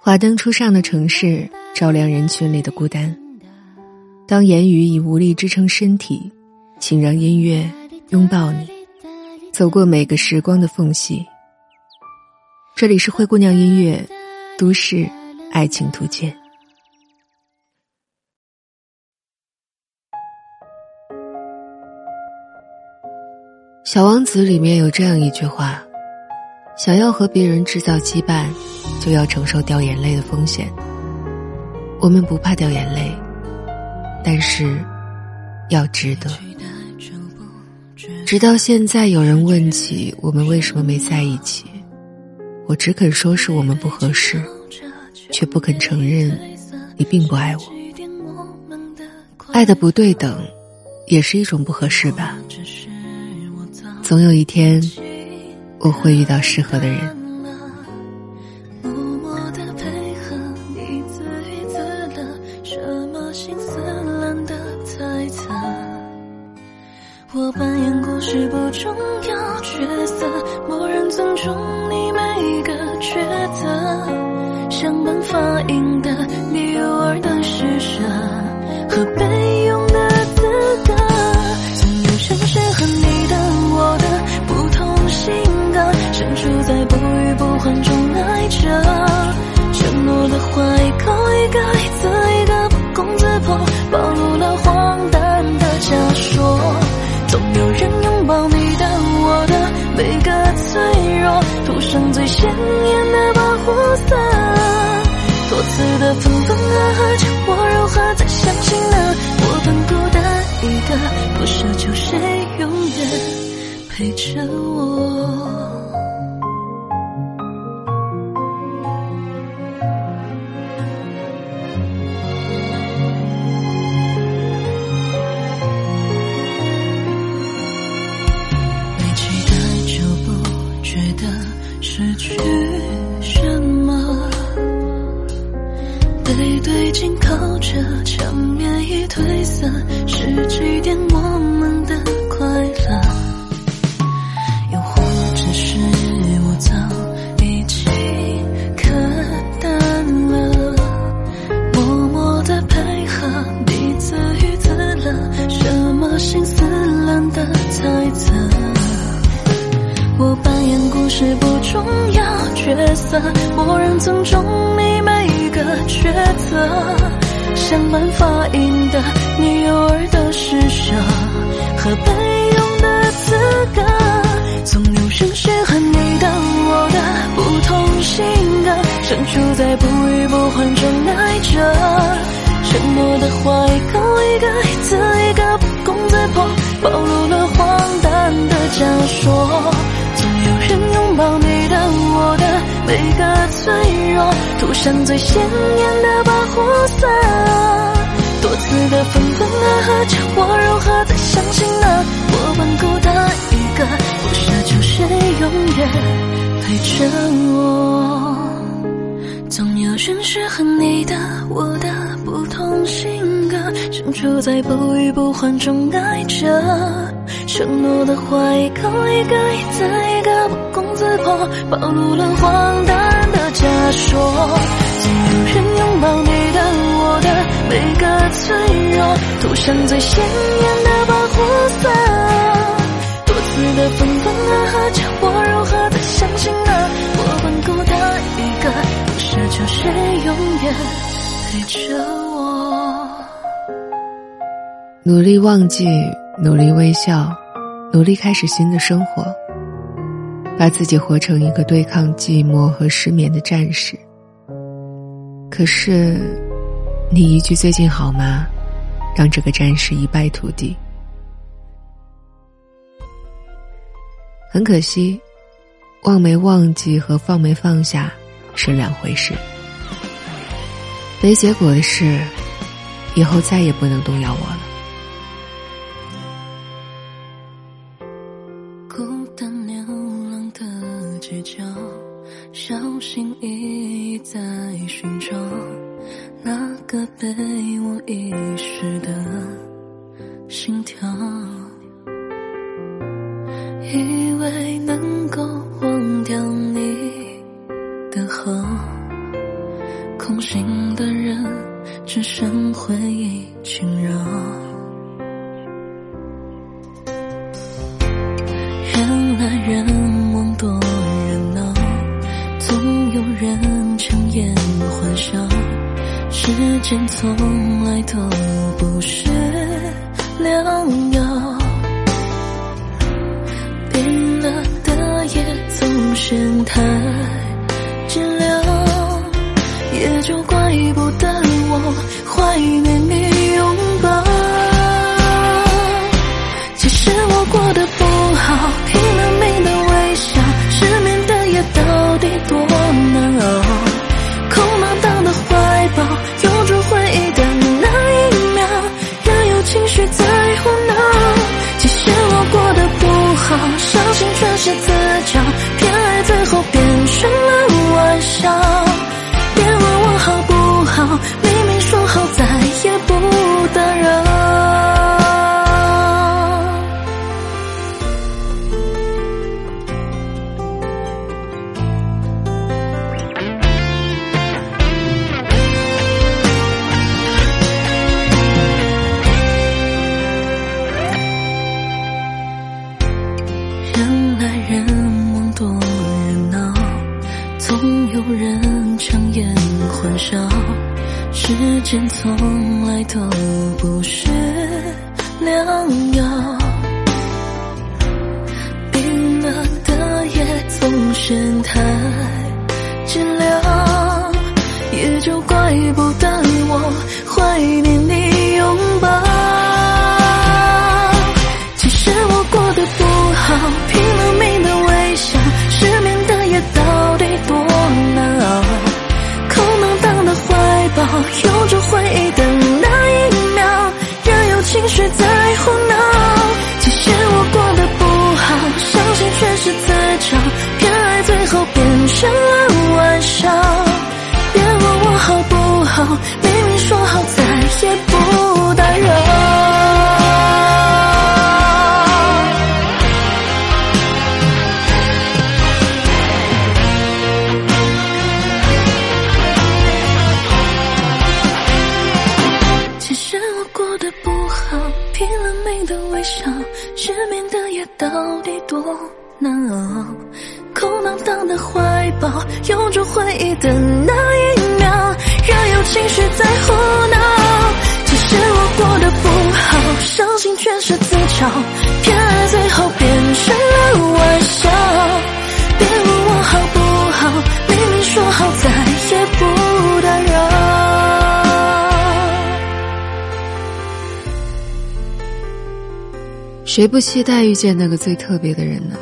华灯初上的城市，照亮人群里的孤单。当言语已无力支撑身体，请让音乐拥抱你，走过每个时光的缝隙。这里是灰姑娘音乐，都市爱情图鉴。小王子里面有这样一句话：想要和别人制造羁绊，就要承受掉眼泪的风险。我们不怕掉眼泪，但是要值得。直到现在，有人问起我们为什么没在一起。我只肯说是我们不合适，却不肯承认你并不爱我。爱的不对等，也是一种不合适吧。总有一天，我会遇到适合的人。我扮演故事不重要角色，默认尊重你每一个抉择，想办法赢得你偶尔的施舍和被格，身处在不遇不还中爱着，承诺的话一口一个一字一个不攻自破，暴露了荒诞的假说。总有人拥抱你的、我的每个脆弱，涂上最鲜艳的保护色。多次的分分合合，叫我如何再相信呢？我本孤单一个，不奢求谁永远陪着我。背对镜靠着墙面已褪色，是祭奠我们的快乐，又或者是我早已经看淡了，默默的配合你自娱自乐，什么心思懒得猜测。我扮演故事不重要角色，默认尊重你每个抉择，想办法赢得你偶尔的施舍和被用的资格。总有人适合你的我的不同性格，身处在不遇不欢中爱着，承诺的话一口一个一字一个不攻自破，暴露了荒诞的假说。拥抱你的，我的每个脆弱，涂上最鲜艳的保护色。多次的分分合合，叫我如何再相信呢？我本孤单一个，不奢求谁永远陪着我。总有人适合你的，我的不同性格，身处在不依不缓中爱着。承诺的话，一口一个，一字一个不攻自破，暴露了荒诞的假说。总有人拥抱你的、我的每个脆弱，涂上最鲜艳的保护色。多次的分分合合，叫我如何再相信呢？我本孤单一个，不奢求谁永远陪着我。努力忘记。努力微笑，努力开始新的生活，把自己活成一个对抗寂寞和失眠的战士。可是，你一句“最近好吗”，让这个战士一败涂地。很可惜，忘没忘记和放没放下是两回事。没结果的事，以后再也不能动摇我了。你的好，空心的人只剩回忆侵扰。人来人往多热闹，总有人强颜欢笑。时间从来都不是良少，时间从来都不是良药。冰冷的夜总是太寂寥，也就怪不得我怀念你抱，有着回忆的那一秒，任由情绪在胡闹。其实我过得不好，伤心全是自找，偏爱最后变成了玩笑。别问我好不好，明明说好再也不打扰。谁不期待遇见那个最特别的人呢？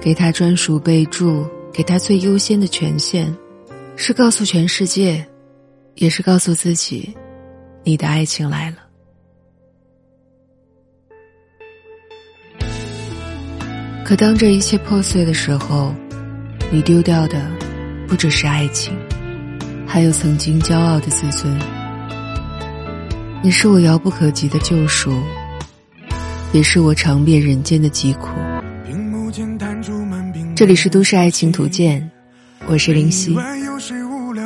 给他专属备注，给他最优先的权限，是告诉全世界，也是告诉自己，你的爱情来了。可当这一切破碎的时候，你丢掉的不只是爱情，还有曾经骄傲的自尊。你是我遥不可及的救赎，也是我尝遍人间的疾苦。这里是都市爱情图鉴，我是林夕，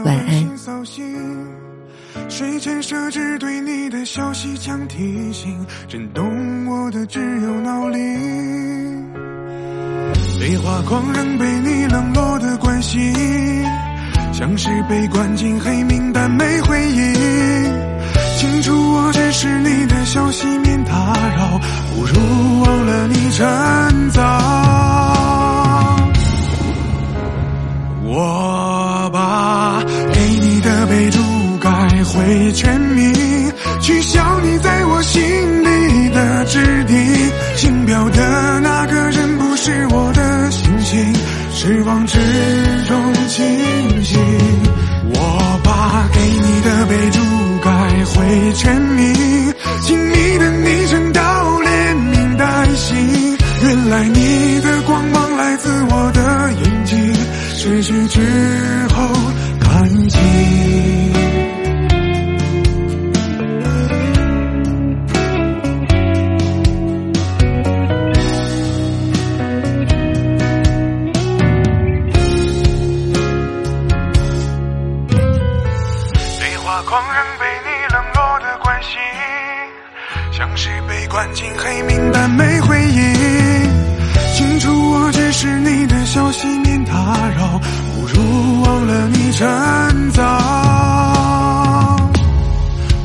晚安。睡前设置对你的消息强提醒，震动我的只有闹铃。废话狂人被你冷落的关系，像是被关进黑名单没回应。清楚我只是你的消息免打扰，不如忘了你趁早。我把给你的备注改回全名，取消你在我心里的置顶。星标的那个人不是我的星星，失望之中清醒。我把给你的备注改回全名，亲密的昵称到连名带姓。原来你的光芒来自我的眼。失去之后看清，被花狂人被你冷落的关系，像是被关进黑名单，没回应。是你的消息免打扰，不如忘了你趁早。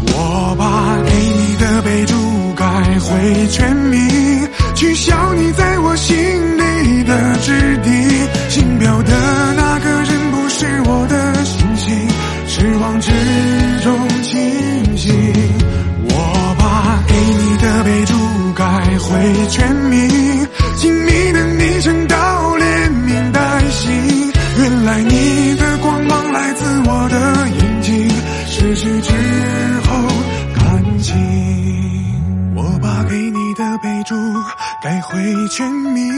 我把给你的备注改回全名，取消你在我心里的支。的备注改回全名，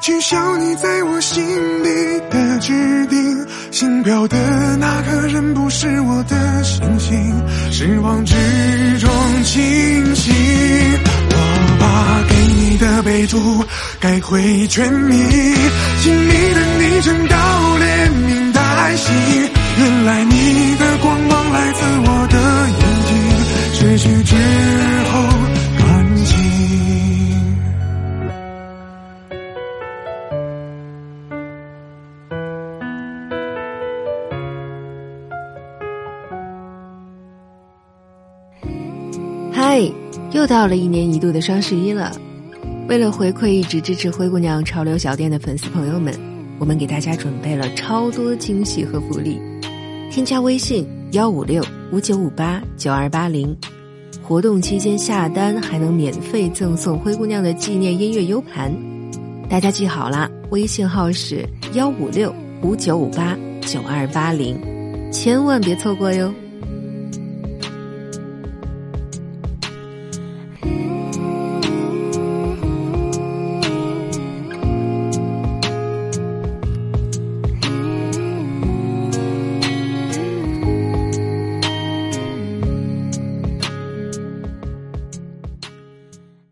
取消你在我心里的指定。星标的那个人不是我的星星，失望之中清醒。我把给你的备注改回全名，亲密的昵称到连名带姓。原来你的光芒来自我的眼睛，失去之又到了一年一度的双十一了。为了回馈一直支持灰姑娘潮流小店的粉丝朋友们，我们给大家准备了超多惊喜和福利。添加微信幺五六五九五八九二八零，活动期间下单还能免费赠送灰姑娘的纪念音乐 U 盘。大家记好啦，微信号是幺五六五九五八九二八零，千万别错过哟。